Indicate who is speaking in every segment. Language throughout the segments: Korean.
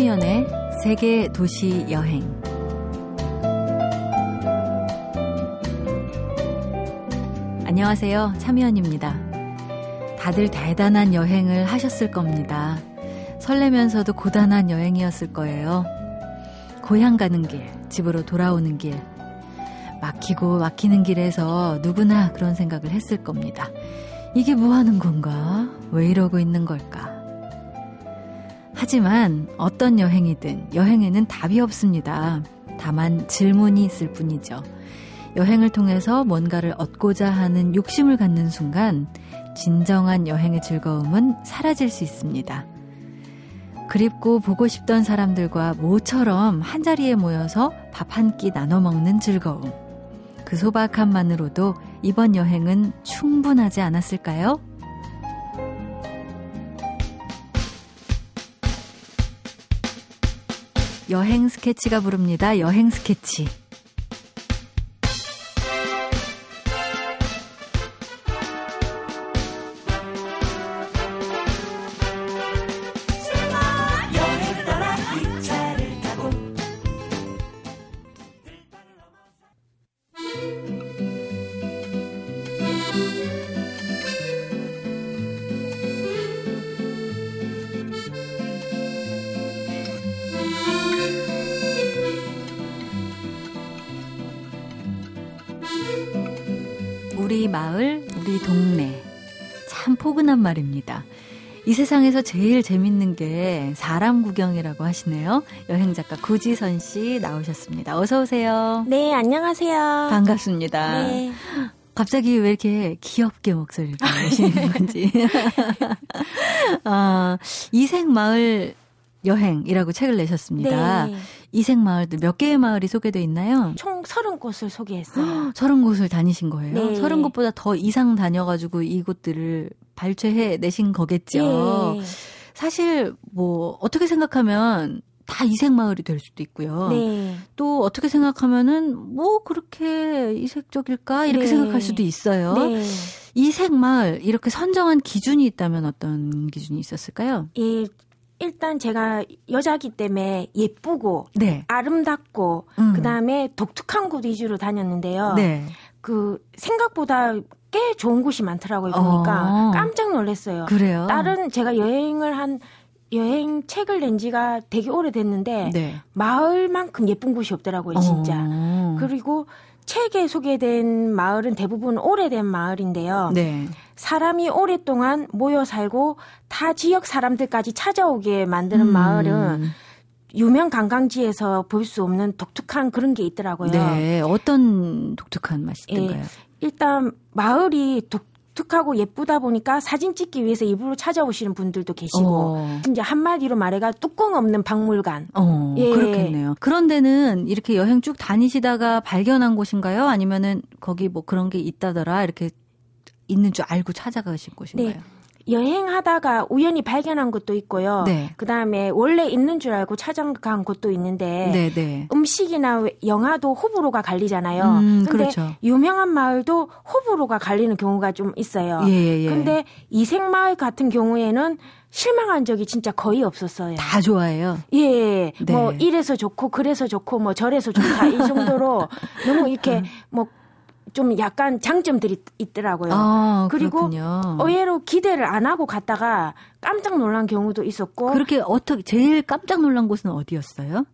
Speaker 1: 참여연의 세계 도시 여행. 안녕하세요. 참여연입니다. 다들 대단한 여행을 하셨을 겁니다. 설레면서도 고단한 여행이었을 거예요. 고향 가는 길, 집으로 돌아오는 길, 막히고 막히는 길에서 누구나 그런 생각을 했을 겁니다. 이게 뭐 하는 건가? 왜 이러고 있는 걸까? 하지만 어떤 여행이든 여행에는 답이 없습니다. 다만 질문이 있을 뿐이죠. 여행을 통해서 뭔가를 얻고자 하는 욕심을 갖는 순간 진정한 여행의 즐거움은 사라질 수 있습니다. 그립고 보고 싶던 사람들과 모처럼 한자리에 모여서 밥 한 끼 나눠 먹는 즐거움. 그 소박함만으로도 이번 여행은 충분하지 않았을까요? 여행 스케치가 부릅니다. 여행 스케치. 말입니다. 이 세상에서 제일 재밌는 게 사람 구경이라고 하시네요. 여행 작가 구지선 씨 나오셨습니다. 어서 오세요.
Speaker 2: 네, 안녕하세요.
Speaker 1: 반갑습니다. 네. 갑자기 왜 이렇게 귀엽게 목소리를 내시는 건지. 아, 이색 마을 여행이라고 책을 내셨습니다. 네. 이색 마을도 몇 개의 마을이 소개되어 있나요?
Speaker 2: 총 30곳을 소개했어요.
Speaker 1: 30곳을 다니신 거예요? 네. 30곳보다 더 이상 다녀가지고 이곳들을 발췌해 내신 거겠죠. 네. 사실 뭐 어떻게 생각하면 다 이색 마을이 될 수도 있고요. 네. 또 어떻게 생각하면은 뭐 그렇게 이색적일까 이렇게 네. 생각할 수도 있어요. 네. 이색 마을 이렇게 선정한 기준이 있다면 어떤 기준이 있었을까요?
Speaker 2: 예, 일단 제가 여자기 때문에 예쁘고 네. 아름답고 음. 그다음에 독특한 곳 위주로 다녔는데요. 네. 그 생각보다 꽤 좋은 곳이 많더라고요. 보니까 어. 깜짝 놀랐어요.
Speaker 1: 그래요?
Speaker 2: 다른 제가 여행을 한 여행 책을 낸 지가 되게 오래됐는데 네. 마을만큼 예쁜 곳이 없더라고요, 진짜. 어. 그리고 책에 소개된 마을은 대부분 오래된 마을인데요. 네. 사람이 오랫동안 모여 살고 타 지역 사람들까지 찾아오게 만드는 음. 마을은 유명 관광지에서 볼 수 없는 독특한 그런 게 있더라고요.
Speaker 1: 네, 어떤 독특한 맛이 있던가요? 예,
Speaker 2: 일단 마을이 독, 독특하고 예쁘다 보니까 사진 찍기 위해서 일부러 찾아오시는 분들도 계시고 어. 이제 한마디로 말해가 뚜껑 없는 박물관.
Speaker 1: 어, 예. 그렇겠네요. 그런 데는 이렇게 여행 쭉 다니시다가 발견한 곳인가요? 아니면은 거기 뭐 그런 게 있다더라 이렇게 있는 줄 알고 찾아가신 곳인가요? 네.
Speaker 2: 여행하다가 우연히 발견한 곳도 있고요. 네. 그 다음에 원래 있는 줄 알고 찾아간 곳도 있는데 네, 네. 음식이나 영화도 호불호가 갈리잖아요. 음, 근데 그렇죠. 유명한 마을도 호불호가 갈리는 경우가 좀 있어요. 예, 예, 예. 근데 이색 마을 같은 경우에는 실망한 적이 진짜 거의 없었어요.
Speaker 1: 다 좋아해요.
Speaker 2: 예. 네. 뭐 이래서 좋고 그래서 좋고 뭐 저래서 좋다 이 정도로 너무 이렇게 뭐 좀 약간 장점들이 있더라고요. 아, 그리고 그렇군요. 의외로 기대를 안 하고 갔다가 깜짝 놀란 경우도 있었고.
Speaker 1: 그렇게 어떻게 제일 깜짝 놀란 곳은 어디였어요?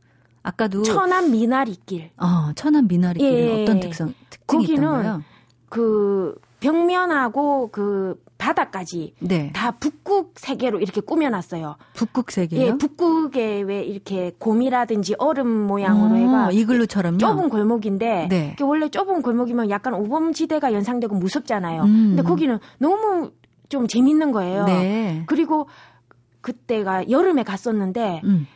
Speaker 1: 아까도
Speaker 2: 천안 미나리길.
Speaker 1: 아, 천안 미나리길은 예, 어떤 특성 특징이 거기는 있던가요?
Speaker 2: 그 벽면하고 그 바닥까지 네. 다 북극 세계로 이렇게 꾸며놨어요.
Speaker 1: 북극 세계요?
Speaker 2: 예, 북극에 왜 이렇게 곰이라든지 얼음 모양으로 오, 해가
Speaker 1: 이글루처럼요.
Speaker 2: 좁은 골목인데 네. 원래 좁은 골목이면 약간 오범지대가 연상되고 무섭잖아요. 음. 근데 거기는 너무 좀 재밌는 거예요. 네. 그리고 그때가 여름에 갔었는데 음.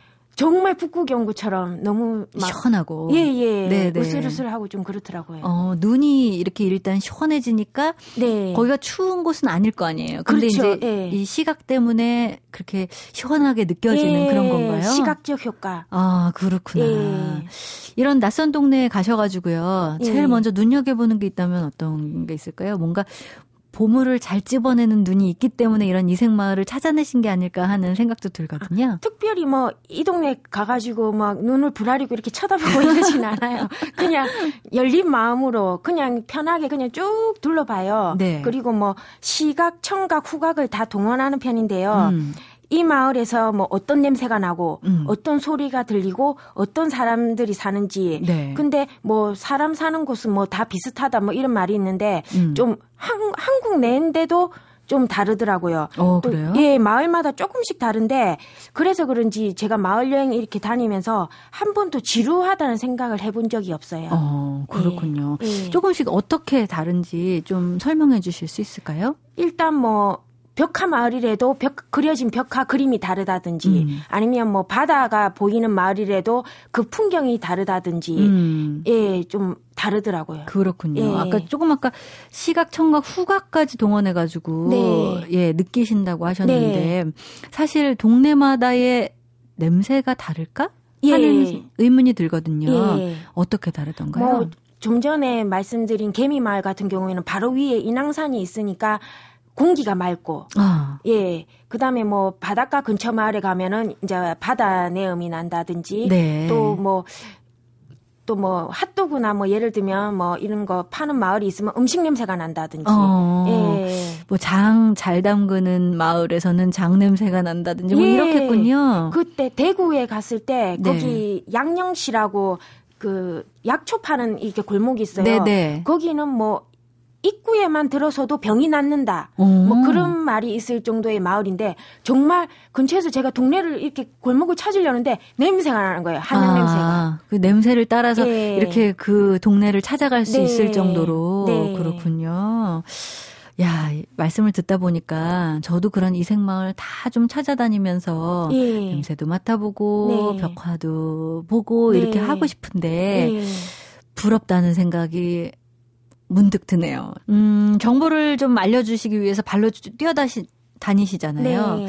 Speaker 2: 정말 북극 연구처럼 너무
Speaker 1: 시원하고
Speaker 2: 예예 네, 네. 으슬으슬하고 좀 그렇더라고요.
Speaker 1: 어 눈이 이렇게 일단 시원해지니까 네. 거기가 추운 곳은 아닐 거 아니에요. 근데 그렇죠. 이제 예. 이 시각 때문에 그렇게 시원하게 느껴지는 예. 그런 건가요?
Speaker 2: 시각적 효과.
Speaker 1: 아 그렇구나. 예. 이런 낯선 동네에 가셔가지고요. 제일 예. 먼저 눈여겨 보는 게 있다면 어떤 게 있을까요? 뭔가 보물을 잘 집어내는 눈이 있기 때문에 이런 이색 마을을 찾아내신 게 아닐까 하는 생각도 들거든요.
Speaker 2: 아, 특별히 뭐 이 동네 가가지고 막 눈을 부라리고 이렇게 쳐다보고 이러진 않아요. 그냥 열린 마음으로 그냥 편하게 그냥 쭉 둘러봐요. 네. 그리고 뭐 시각, 청각, 후각을 다 동원하는 편인데요. 음. 이 마을에서 뭐 어떤 냄새가 나고 음. 어떤 소리가 들리고 어떤 사람들이 사는지 네. 근데 뭐 사람 사는 곳은 뭐 다 비슷하다 뭐 이런 말이 있는데 음. 좀 한, 한국 내인데도 좀 다르더라고요.
Speaker 1: 어, 그래요?
Speaker 2: 예, 마을마다 조금씩 다른데 그래서 그런지 제가 마을 여행 이렇게 다니면서 한 번도 지루하다는 생각을 해본 적이 없어요.
Speaker 1: 어, 그렇군요. 예. 예. 조금씩 어떻게 다른지 좀 설명해 주실 수 있을까요?
Speaker 2: 일단 뭐 벽화 마을이라도 벽 그려진 벽화 그림이 다르다든지 음. 아니면 뭐 바다가 보이는 마을이라도 그 풍경이 다르다든지 음. 예좀 다르더라고요.
Speaker 1: 그렇군요. 예. 아까 조금 아까 시각, 청각, 후각까지 동원해 가지고 네. 예 느끼신다고 하셨는데 네. 사실 동네마다의 냄새가 다를까 예. 하는 의문이 들거든요. 예. 어떻게 다르던가요?
Speaker 2: 뭐, 좀 전에 말씀드린 개미마을 같은 경우에는 바로 위에 인왕산이 있으니까 공기가 맑고 아. 예 그다음에 뭐 바닷가 근처 마을에 가면은 이제 바다 내음이 난다든지 네. 또뭐 또뭐 핫도그나 뭐 예를 들면 뭐 이런 거 파는 마을이 있으면 음식 냄새가 난다든지 어.
Speaker 1: 예. 뭐장 잘 담그는 마을에서는 장 냄새가 난다든지 뭐 예. 이렇겠군요.
Speaker 2: 그때 대구에 갔을 때 네. 거기 양령시라고 그 약초 파는 이렇게 골목이 있어요. 네네. 네. 거기는 뭐 입구에만 들어서도 병이 낫는다. 오. 뭐 그런 말이 있을 정도의 마을인데 정말 근처에서 제가 동네를 이렇게 골목을 찾으려는데 냄새가 나는 거예요. 한약 아, 냄새가.
Speaker 1: 그 냄새를 따라서 네. 이렇게 그 동네를 찾아갈 수 네. 있을 정도로 네. 그렇군요. 야, 말씀을 듣다 보니까 저도 그런 이색마을 다 좀 찾아다니면서 예. 냄새도 맡아보고 네. 벽화도 보고 이렇게 네. 하고 싶은데 예. 부럽다는 생각이 문득 드네요. 음, 정보를 좀 알려주시기 위해서 발로 뛰어다시 다니시잖아요. 네.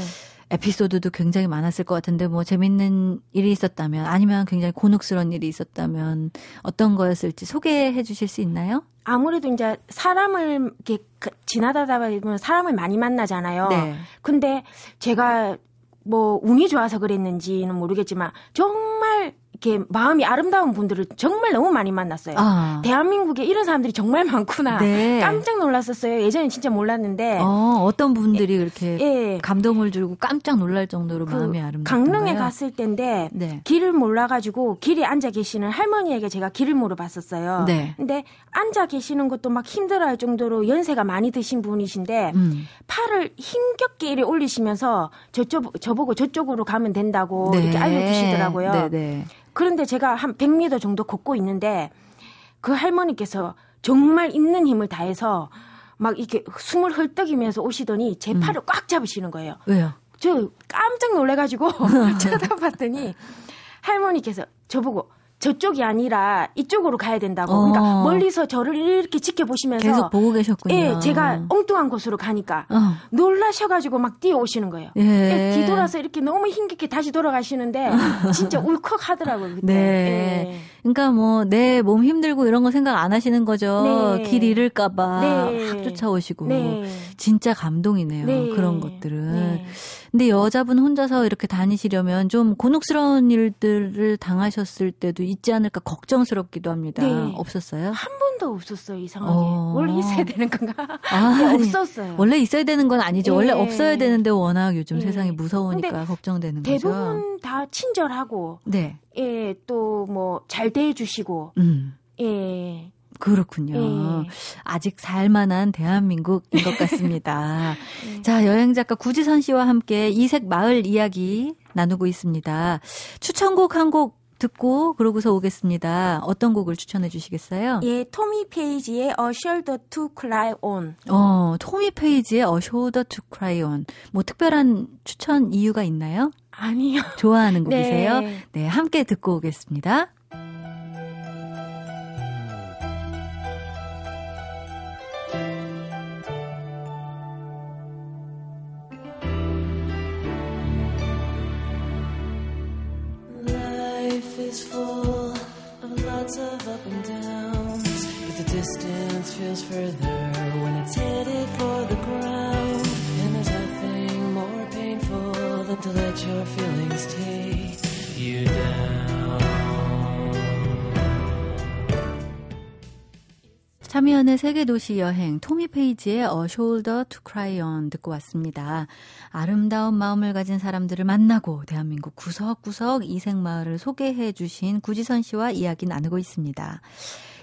Speaker 1: 에피소드도 굉장히 많았을 것 같은데 뭐 재밌는 일이 있었다면 아니면 굉장히 곤혹스러운 일이 있었다면 어떤 거였을지 소개해 주실 수 있나요?
Speaker 2: 아무래도 이제 사람을 이렇게 그 지나다다 보면 사람을 많이 만나잖아요. 네. 근데 제가 뭐 운이 좋아서 그랬는지는 모르겠지만 정말 이렇게 마음이 아름다운 분들을 정말 너무 많이 만났어요. 아. 대한민국에 이런 사람들이 정말 많구나. 네. 깜짝 놀랐었어요. 예전에 진짜 몰랐는데.
Speaker 1: 어, 어떤 분들이 예, 그렇게 예. 감동을 주고 깜짝 놀랄 정도로 그 마음이 아름다운
Speaker 2: 강릉에 갔을 때인데 네. 길을 몰라가지고 길에 앉아 계시는 할머니에게 제가 길을 물어봤었어요. 네. 근데 앉아 계시는 것도 막 힘들어할 정도로 연세가 많이 드신 분이신데 음. 팔을 힘겹게 이렇게 올리시면서 저쪽 저보고 저쪽으로 가면 된다고 네. 이렇게 알려주시더라고요. 네, 네. 그런데 제가 한 100m 정도 걷고 있는데 그 할머니께서 정말 있는 힘을 다해서 막 이렇게 숨을 헐떡이면서 오시더니 제 음. 팔을 음. 꽉 잡으시는 거예요.
Speaker 1: 왜요?
Speaker 2: 저 깜짝 놀래가지고 쳐다봤더니 할머니께서 저보고 저쪽이 아니라 이쪽으로 가야 된다고. 그러니까 어. 그러니까 멀리서 저를 이렇게 지켜보시면서
Speaker 1: 계속 보고 계셨군요.
Speaker 2: 예, 제가 엉뚱한 곳으로 가니까 어. 놀라셔가지고 막 뛰어오시는 거예요. 예. 예, 뒤돌아서 이렇게 너무 힘겹게 다시 돌아가시는데 진짜 울컥하더라고요. 그때. 네.
Speaker 1: 예. 그러니까 뭐 내 몸 힘들고 이런 거 생각 안 하시는 거죠. 네. 길 잃을까봐 네. 확 쫓아오시고 네. 진짜 감동이네요. 네. 그런 것들은. 네. 근데 여자분 혼자서 이렇게 다니시려면 좀 곤혹스러운 일들을 당하셨을 때도 있지 않을까 걱정스럽기도 합니다. 네. 없었어요?
Speaker 2: 한 번도 없었어요, 이상하게. 어. 원래 있어야 되는 건가? 아, 없었어요.
Speaker 1: 원래 있어야 되는 건 아니죠. 네. 원래 없어야 되는데 워낙 요즘 네. 세상이 무서우니까 걱정되는
Speaker 2: 대부분
Speaker 1: 거죠.
Speaker 2: 대부분 다 친절하고, 네. 예, 또 뭐 잘 대해 주시고, 음. 예.
Speaker 1: 그렇군요. 네. 아직 살만한 대한민국인 것 같습니다. 네. 자, 여행 작가 구지선 씨와 함께 이색 마을 이야기 나누고 있습니다. 추천곡 한곡 듣고 그러고서 오겠습니다. 어떤 곡을 추천해 주시겠어요?
Speaker 2: 예, 토미 페이지의 A Shoulder to Cry On.
Speaker 1: 어, 토미 페이지의 A Shoulder to Cry On. 뭐 특별한 추천 이유가 있나요?
Speaker 2: 아니요.
Speaker 1: 좋아하는 곡이세요? 네, 네 함께 듣고 오겠습니다. Feels further when it's headed for the ground. And there's nothing more painful than to let your feelings take you down. 참여연의 세계도시 여행 토미 페이지의 A Shoulder to Cry On 듣고 왔습니다. 아름다운 마음을 가진 사람들을 만나고 대한민국 구석구석 이색마을을 소개해 주신 구지선 씨와 이야기 나누고 있습니다.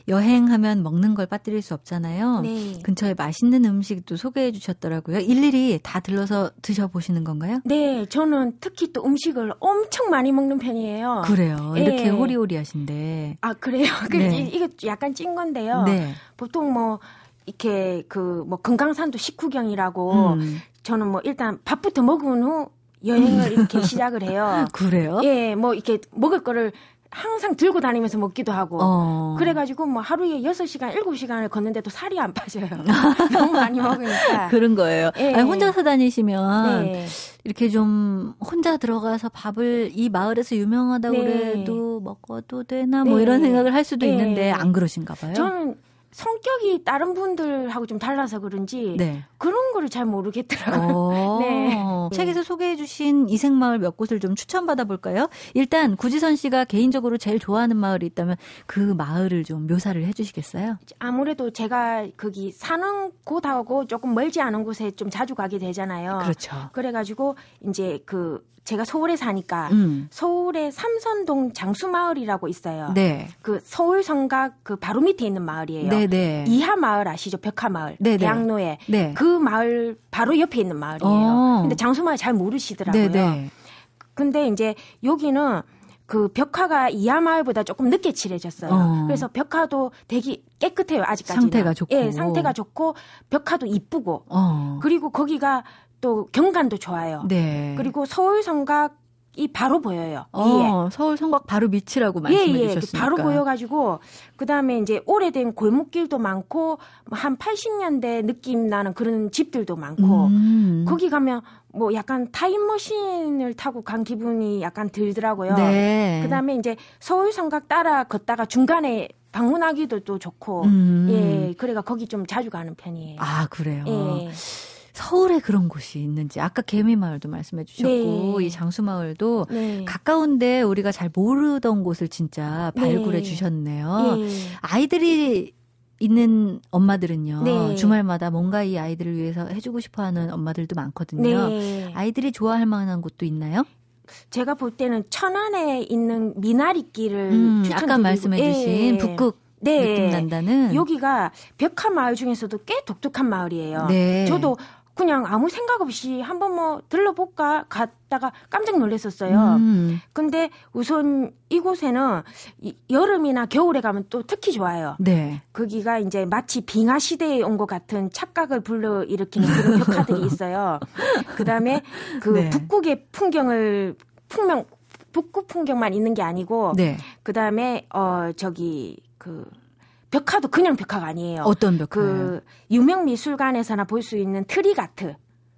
Speaker 1: 여행하면 먹는 걸 빠뜨릴 수 없잖아요. 네. 근처에 맛있는 음식도 소개해 주셨더라고요. 일일이 다 들러서 드셔보시는 건가요?
Speaker 2: 네, 저는 특히 또 음식을 엄청 많이 먹는 편이에요.
Speaker 1: 그래요. 네. 이렇게 호리호리하신데.
Speaker 2: 아, 그래요? 네. 이게 약간 찐 건데요. 네. 보통 뭐, 이렇게 그 뭐 금강산도 식후경이라고 음. 저는 뭐 일단 밥부터 먹은 후 여행을 이렇게 시작을 해요.
Speaker 1: 그래요?
Speaker 2: 예, 뭐 이렇게 먹을 거를 항상 들고 다니면서 먹기도 하고 어. 그래가지고 뭐 하루에 6시간 7시간을 걷는데도 살이 안 빠져요 너무 많이 먹으니까
Speaker 1: 그런 거예요 네. 아니, 혼자서 다니시면 네. 이렇게 좀 혼자 들어가서 밥을 이 마을에서 유명하다고 네. 그래도 먹어도 되나 뭐 네. 이런 생각을 할 수도 네. 있는데 안 그러신가 봐요
Speaker 2: 저는 성격이 다른 분들하고 좀 달라서 그런지 네. 그런 거를 잘 모르겠더라고요. 어. 네.
Speaker 1: 책에서 소개해 주신 이색마을 몇 곳을 좀 추천받아 볼까요? 일단 구지선 씨가 개인적으로 제일 좋아하는 마을이 있다면 그 마을을 좀 묘사를 해 주시겠어요?
Speaker 2: 아무래도 제가 거기 사는 곳하고 조금 멀지 않은 곳에 좀 자주 가게 되잖아요.
Speaker 1: 그렇죠.
Speaker 2: 그래 가지고 이제 그 제가 서울에 사니까 음. 서울에 삼선동 장수마을이라고 있어요. 네. 그 서울 성곽 그 바로 밑에 있는 마을이에요. 네네. 네. 이하 마을 아시죠? 벽화 마을. 네네. 대학로에 네. 그 마을 바로 옆에 있는 마을이에요. 어. 근데 장수마을 잘 모르시더라고요. 네네. 근데 이제 여기는 그 벽화가 이하 마을보다 조금 늦게 칠해졌어요. 어. 그래서 벽화도 되게 깨끗해요 아직까지.
Speaker 1: 상태가 좋고.
Speaker 2: 예, 상태가 좋고 벽화도 이쁘고. 어. 그리고 거기가 또 경관도 좋아요. 네. 그리고 서울 성곽 이 바로 보여요. 어,
Speaker 1: 서울 성곽 바로 밑이라고 말씀해 예, 예, 주셨으니까.
Speaker 2: 바로 보여가지고 그 다음에 이제 오래된 골목길도 많고 한 80년대 느낌 나는 그런 집들도 많고 음. 거기 가면 뭐 약간 타임머신을 타고 간 기분이 약간 들더라고요. 네. 그 다음에 이제 서울 성곽 따라 걷다가 중간에 방문하기도 또 좋고 음. 예, 그래가 거기 좀 자주 가는 편이에요.
Speaker 1: 아 그래요. 예. 서울에 그런 곳이 있는지 아까 개미마을도 말씀해 주셨고 네. 이 장수마을도 네. 가까운데 우리가 잘 모르던 곳을 진짜 발굴해 네. 주셨네요. 예. 아이들이 있는 엄마들은요 네. 주말마다 뭔가 이 아이들을 위해서 해주고 싶어하는 엄마들도 많거든요. 네. 아이들이 좋아할 만한 곳도 있나요?
Speaker 2: 제가 볼 때는 천안에 있는 미나리길을 음,
Speaker 1: 아까 말씀해주신 예. 북극 네. 느낌 난다는
Speaker 2: 여기가 벽화 마을 중에서도 꽤 독특한 마을이에요. 네. 저도 그냥 아무 생각 없이 한번 뭐 들러볼까 갔다가 깜짝 놀랐었어요. 음. 근데 우선 이곳에는 여름이나 겨울에 가면 또 특히 좋아요. 네. 거기가 이제 마치 빙하 시대에 온 것 같은 착각을 불러 일으키는 그런 벽화들이 있어요. 그다음에 그 네. 북극의 풍경을 풍명 북극 풍경만 있는 게 아니고 네. 그다음에 어 저기 그 벽화도 그냥 벽화가 아니에요.
Speaker 1: 어떤 벽화?
Speaker 2: 그 유명 미술관에서나 볼 수 있는 트릭아트.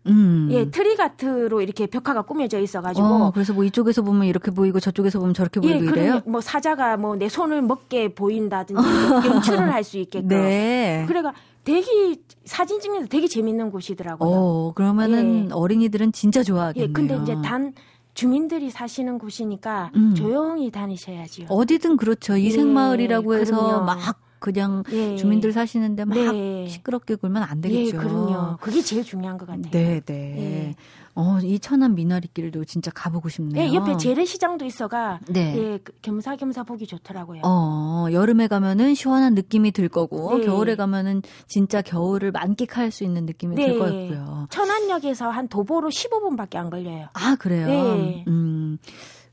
Speaker 2: 음. 예, 트릭아트로 이렇게 벽화가 꾸며져 있어가지고. 어,
Speaker 1: 그래서 뭐 이쪽에서 보면 이렇게 보이고 저쪽에서 보면 저렇게 예, 보이고 예, 이래요?
Speaker 2: 뭐 사자가 뭐 내 손을 먹게 보인다든지 연출을 할 수 있게끔. 네. 그래가 되게 사진 찍는 데 되게 재밌는 곳이더라고요.
Speaker 1: 어, 그러면은 예. 어린이들은 진짜 좋아하겠네요.
Speaker 2: 예, 근데 이제 단 주민들이 사시는 곳이니까 음. 조용히 다니셔야죠.
Speaker 1: 어디든 그렇죠. 이색 마을이라고 예, 해서 막 그냥 예. 주민들 사시는데 막 네. 시끄럽게 굴면 안 되겠죠.
Speaker 2: 예, 그럼요. 그게 제일 중요한 것 같아요.
Speaker 1: 네, 네. 예. 어, 이 천안 미나리길도 진짜 가보고 싶네요.
Speaker 2: 예, 옆에 재래시장도 있어가 네. 예, 그 겸사겸사 보기 좋더라고요.
Speaker 1: 어, 여름에 가면은 시원한 느낌이 들 거고 네. 겨울에 가면은 진짜 겨울을 만끽할 수 있는 느낌이 네. 들 거고요.
Speaker 2: 천안역에서 한 도보로 15분밖에 안 걸려요.
Speaker 1: 아, 그래요. 네. 음.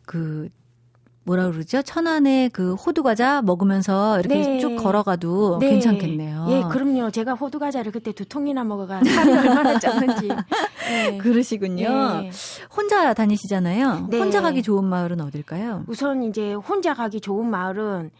Speaker 1: 그 뭐라 그러죠? 천안에 그 호두 과자 먹으면서 이렇게 네. 쭉 걸어가도 네. 괜찮겠네요.
Speaker 2: 예, 그럼요. 제가 호두 과자를 그때 두 통이나 먹어가 살이 얼마나 쪘는지.
Speaker 1: 네. 그러시군요. 네. 혼자 다니시잖아요. 네. 혼자 가기 좋은 마을은 어딜까요?
Speaker 2: 우선 이제 혼자 가기 좋은 마을은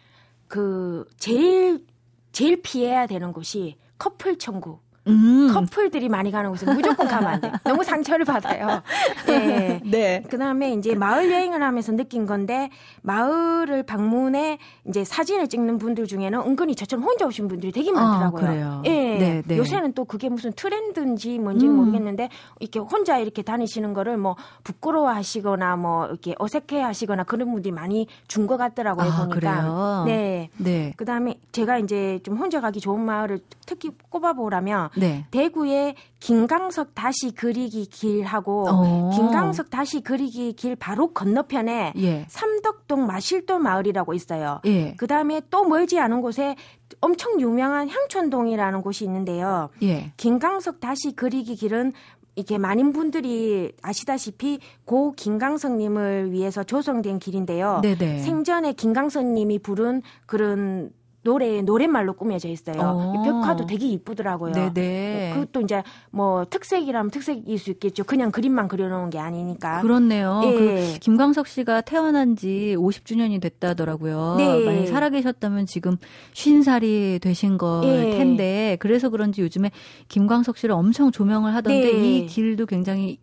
Speaker 2: 그 제일 제일 피해야 되는 곳이 커플 천국. 음. 커플들이 많이 가는 곳은 무조건 가면 안 돼. 너무 상처를 받아요. 네. 네. 그다음에 이제 마을 여행을 하면서 느낀 건데 마을을 방문해 이제 사진을 찍는 분들 중에는 은근히 저처럼 혼자 오신 분들이 되게 많더라고요. 아. 예. 네, 네. 요새는 또 그게 무슨 트렌드인지 뭔지는 음. 모르겠는데 이렇게 혼자 이렇게 다니시는 거를 뭐 부끄러워하시거나 뭐 이렇게 어색해하시거나 그런 분들이 많이 준 것 같더라고요. 아, 보니까.
Speaker 1: 그래요?
Speaker 2: 네. 네. 그다음에 제가 이제 좀 혼자 가기 좋은 마을을 특히 꼽아보라면 네. 대구의 김강석 다시 그리기 길하고 오. 어. 김강석 다시 그리기 길 바로 건너편에 예. 삼덕동 마실도 마을이라고 있어요. 예. 그 다음에 또 멀지 않은 곳에 엄청 유명한 향촌동이라는 곳이 있는데요. 예. 김강석 다시 그리기 길은 이게 많은 분들이 아시다시피 고 김강석님을 위해서 조성된 길인데요. 네네. 생전에 김강석님이 부른 그런 노래 노랫말로 꾸며져 있어요. 어. 벽화도 되게 이쁘더라고요. 네네. 그것도 이제 뭐 특색이라면 특색일 수 있겠죠. 그냥 그림만 그려놓은 게 아니니까.
Speaker 1: 그렇네요. 예. 그 김광석 씨가 태어난 지 50주년이 됐다더라고요. 네. 만약 살아계셨다면 지금 50살이 되신 걸 예. 텐데 그래서 그런지 요즘에 김광석 씨를 엄청 조명을 하던데 네. 이 길도 굉장히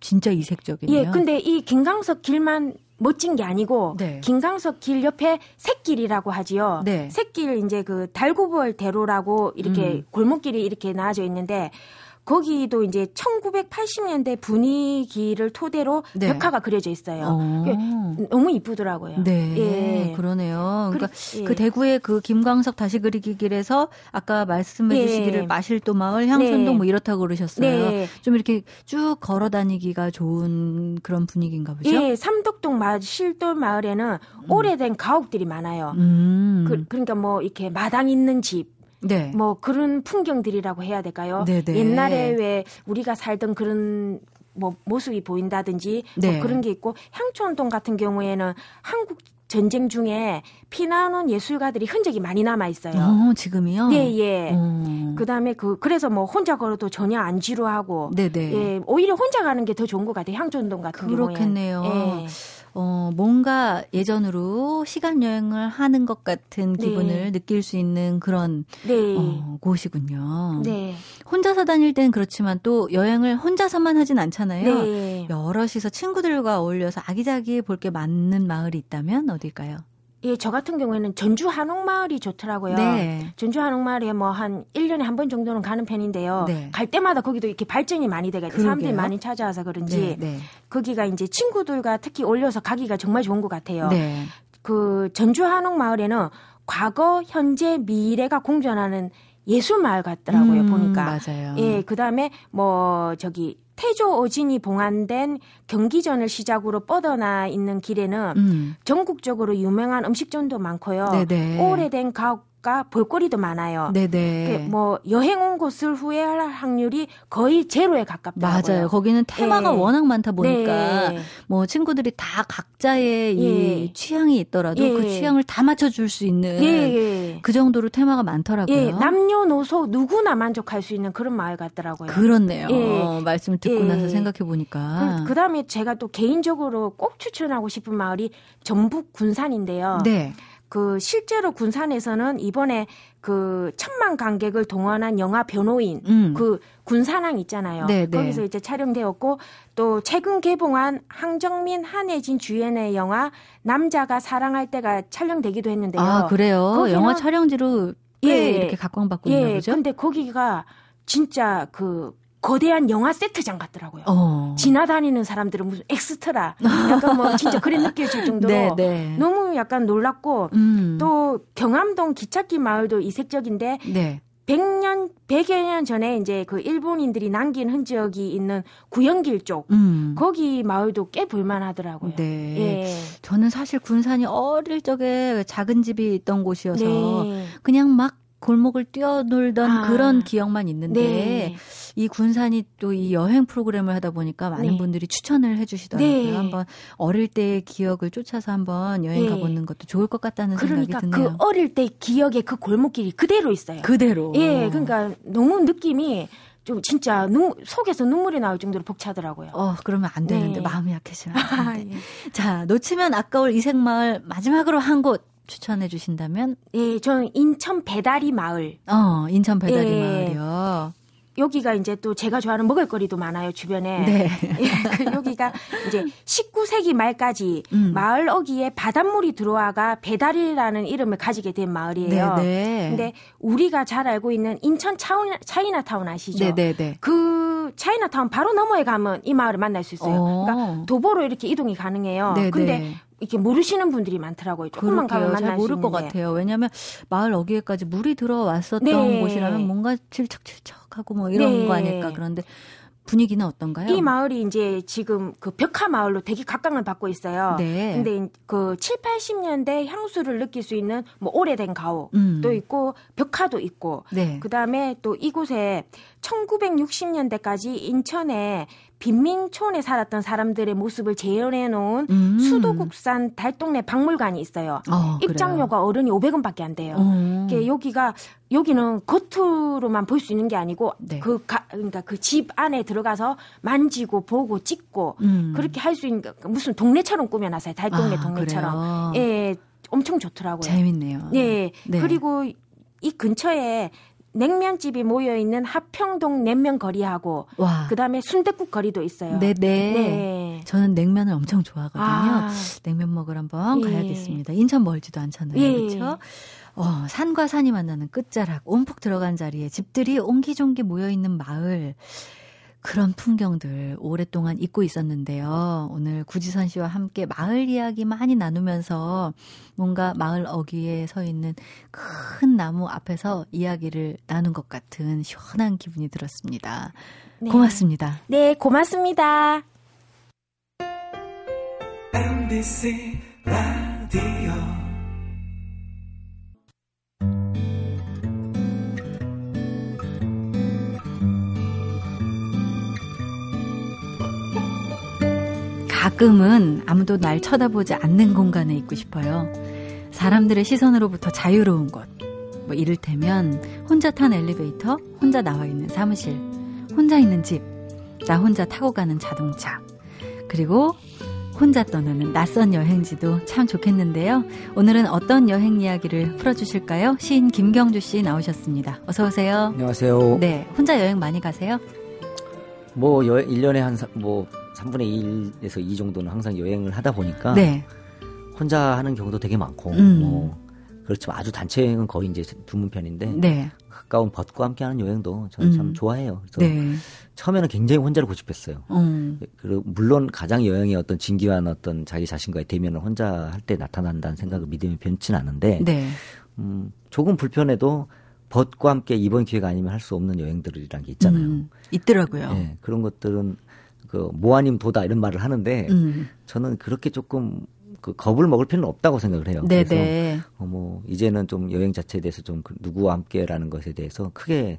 Speaker 1: 진짜 이색적이네요.
Speaker 2: 예, 근데 이 김광석 길만 멋진 게 아니고 네. 김강석 길 옆에 샛길이라고 하지요. 네. 샛길 이제 그 달구벌 대로라고 이렇게 음. 골목길이 이렇게 나와져 있는데 거기도 이제 1980년대 분위기를 토대로 네. 벽화가 그려져 있어요. 어. 너무 이쁘더라고요.
Speaker 1: 네, 예. 그러네요. 그러니까 그, 예. 그 대구의 그 김광석 다시 그리기 길에서 아까 말씀해 예. 주시기를 마실도 마을, 향선동 네. 뭐 이렇다고 그러셨어요. 네. 좀 이렇게 쭉 걸어 다니기가 좋은 그런 분위기인가 보죠?
Speaker 2: 예, 삼덕동 마실도 마을에는 음. 오래된 가옥들이 많아요. 음. 그, 그러니까 뭐 이렇게 마당 있는 집 네. 뭐 그런 풍경들이라고 해야 될까요? 네네. 네. 옛날에 왜 우리가 살던 그런 뭐 모습이 보인다든지 뭐 네. 뭐 그런 게 있고 향촌동 같은 경우에는 한국 전쟁 중에 피나는 예술가들이 흔적이 많이 남아 있어요.
Speaker 1: 어, 지금이요?
Speaker 2: 네, 예. 음. 그다음에 그 그래서 뭐 혼자 걸어도 전혀 안 지루하고 네네. 네. 예, 오히려 혼자 가는 게 더 좋은 것 같아요. 향촌동 같은
Speaker 1: 그렇겠네요.
Speaker 2: 경우에.
Speaker 1: 예. 어, 뭔가 예전으로 시간 여행을 하는 것 같은 네. 기분을 네. 느낄 수 있는 그런 네. 어, 곳이군요. 네. 혼자서 다닐 땐 그렇지만 또 여행을 혼자서만 하진 않잖아요. 네. 여럿이서 친구들과 어울려서 아기자기 볼게 맞는 마을이 있다면 어딜까요?
Speaker 2: 예, 저 같은 경우에는 전주 한옥마을이 좋더라고요. 네. 전주 한옥마을에 뭐 한 1년에 한 번 정도는 가는 편인데요. 네. 갈 때마다 거기도 이렇게 발전이 많이 돼가지고 사람들이 많이 찾아와서 그런지 네, 네. 거기가 이제 친구들과 특히 올려서 가기가 정말 좋은 것 같아요. 네. 그 전주 한옥마을에는 과거, 현재, 미래가 공존하는 예술 마을 같더라고요, 음, 보니까.
Speaker 1: 맞아요.
Speaker 2: 예, 그 다음에 뭐, 저기, 태조 어진이 봉안된 경기전을 시작으로 뻗어나 있는 길에는 음. 전국적으로 유명한 음식점도 많고요. 네네. 오래된 가옥 가 볼거리도 많아요. 네네. 뭐 여행 온 곳을 후회할 확률이 거의 제로에 가깝다고요.
Speaker 1: 맞아요. 거기는 테마가 네. 워낙 많다 보니까 네. 뭐 친구들이 다 각자의 예. 이 취향이 있더라도 예. 그 취향을 다 맞춰줄 수 있는 예. 그 정도로 테마가 많더라고요. 예.
Speaker 2: 남녀노소 누구나 만족할 수 있는 그런 마을 같더라고요.
Speaker 1: 그렇네요. 예. 말씀을 듣고 예. 나서 생각해 보니까.
Speaker 2: 그, 다음에 제가 또 개인적으로 꼭 추천하고 싶은 마을이 전북 군산인데요. 네. 그 실제로 군산에서는 이번에 그 천만 관객을 동원한 영화 변호인 음. 그 군산항 있잖아요. 네네. 네. 거기서 이제 촬영되었고 또 최근 개봉한 황정민 한혜진 주연의 영화 남자가 사랑할 때가 촬영되기도 했는데요.
Speaker 1: 아 그래요? 영화 촬영지로 예 이렇게 각광받고 예, 있나 보죠.
Speaker 2: 근데 거기가 진짜 그 거대한 영화 세트장 같더라고요. 어. 지나다니는 사람들은 무슨 엑스트라, 약간 뭐 진짜 그래 느껴질 정도로 네, 네. 너무 약간 놀랐고 음. 또 경암동 기찻길 마을도 이색적인데 네. 100년, 100여 년 전에 이제 그 일본인들이 남긴 흔적이 있는 구영길 쪽, 음. 거기 마을도 꽤 볼만하더라고요. 네.
Speaker 1: 예. 저는 사실 군산이 어릴 적에 작은 집이 있던 곳이어서 네. 그냥 막 골목을 뛰어놀던 아. 그런 기억만 있는데 네. 이 군산이 또 이 여행 프로그램을 하다 보니까 많은 네. 분들이 추천을 해주시더라고요. 네. 한번 어릴 때의 기억을 쫓아서 한번 여행 네. 가보는 것도 좋을 것 같다는
Speaker 2: 그러니까
Speaker 1: 생각이 드네요.
Speaker 2: 그 어릴 때 기억의 그 골목길이 그대로 있어요.
Speaker 1: 그대로.
Speaker 2: 예, 그러니까 너무 느낌이 좀 진짜 눈, 속에서 눈물이 나올 정도로 벅차더라고요.
Speaker 1: 어, 그러면 안 되는데 네. 마음이 약해지면 안. 아, 예. 자, 놓치면 아까울 이색마을 마지막으로 한 곳 추천해 주신다면?
Speaker 2: 예, 저는 인천 배다리 마을.
Speaker 1: 어, 인천 배다리 예. 마을이요.
Speaker 2: 여기가 이제 또 제가 좋아하는 먹을거리도 많아요 주변에. 네. 그 여기가 이제 19세기 말까지 음. 마을 어귀에 바닷물이 들어와가 배달이라는 이름을 가지게 된 마을이에요. 네, 네. 근데 우리가 잘 알고 있는 인천 차이나, 차이나타운 아시죠? 네, 네, 네. 그 차이나타운 바로 너머에 가면 이 마을을 만날 수 있어요. 오. 그러니까 도보로 이렇게 이동이 가능해요. 네, 근데 네. 이렇게 모르시는 분들이 많더라고요. 조금만 가면 만날 잘
Speaker 1: 모를 것 같아요. 왜냐하면 마을 어귀에까지 물이 들어왔었던 네. 곳이라면 뭔가 질척질척하고 뭐 이런 네. 거 아닐까 그런데 분위기는 어떤가요?
Speaker 2: 이 마을이 이제 지금 그 벽화 마을로 되게 각광을 받고 있어요. 네. 근데 그 7, 80년대 향수를 느낄 수 있는 뭐 오래된 가옥도 음. 있고 벽화도 있고 네. 그다음에 또 이곳에 1960년대까지 인천에 빈민촌에 살았던 사람들의 모습을 재현해 놓은 음. 수도국산 달동네 박물관이 있어요. 어, 입장료가 어른이 500원밖에 안 돼요. 어. 여기가 여기는 겉으로만 볼 수 있는 게 아니고 네. 그 가, 그러니까 그 집 안에 들어가서 만지고 보고 찍고 음. 그렇게 할 수 있는 무슨 동네처럼 꾸며놨어요. 달동네 아, 동네처럼. 그래요? 예. 엄청 좋더라고요.
Speaker 1: 재밌네요.
Speaker 2: 예. 네. 그리고 이 근처에 냉면집이 모여 있는 하평동 냉면 거리하고 와. 그다음에 순대국 거리도 있어요.
Speaker 1: 네네. 네. 네. 저는 냉면을 엄청 좋아하거든요. 아. 냉면 먹으러 한번 예. 가야겠습니다. 인천 멀지도 않잖아요. 예. 그렇죠? 어, 산과 산이 만나는 끝자락, 온폭 들어간 자리에 집들이 옹기종기 모여 있는 마을. 그런 풍경들 오랫동안 잊고 있었는데요. 오늘 구지선 씨와 함께 마을 이야기 많이 나누면서 뭔가 마을 어귀에 서 있는 큰 나무 앞에서 이야기를 나눈 것 같은 시원한 기분이 들었습니다. 네. 고맙습니다.
Speaker 2: 네, 고맙습니다.
Speaker 3: MBC 라디오
Speaker 1: 가끔은 아무도 날 쳐다보지 않는 공간에 있고 싶어요. 사람들의 시선으로부터 자유로운 곳. 뭐 이를테면 혼자 탄 엘리베이터, 혼자 나와 있는 사무실, 혼자 있는 집, 나 혼자 타고 가는 자동차. 그리고 혼자 떠나는 낯선 여행지도 참 좋겠는데요. 오늘은 어떤 여행 이야기를 풀어주실까요? 시인 김경주 씨 나오셨습니다. 어서 오세요.
Speaker 4: 안녕하세요.
Speaker 1: 네. 혼자 여행 많이 가세요?
Speaker 4: 뭐, 여, 1년에 한, 뭐, 3분의 1에서 2 정도는 항상 여행을 하다 보니까 네. 혼자 하는 경우도 되게 많고 음. 뭐 그렇지만 아주 단체 여행은 거의 이제 드문 편인데 네. 가까운 벗과 함께하는 여행도 저는 음. 참 좋아해요. 그래서 네. 처음에는 굉장히 혼자를 고집했어요. 음. 그리고 물론 가장 여행의 어떤 진기한 어떤 자기 자신과의 대면을 혼자 할 때 나타난다는 생각을 믿음이 변치는 않은데 네. 음, 조금 불편해도 벗과 함께 이번 기회가 아니면 할 수 없는 여행들이라는 게 있잖아요. 음,
Speaker 1: 있더라고요.
Speaker 4: 네, 그런 것들은 그 모아님 도다 이런 말을 하는데 음. 저는 그렇게 조금 그 겁을 먹을 필요는 없다고 생각을 해요. 네네. 그래서 어, 뭐 이제는 좀 여행 자체에 대해서 좀 그 누구와 함께라는 것에 대해서 크게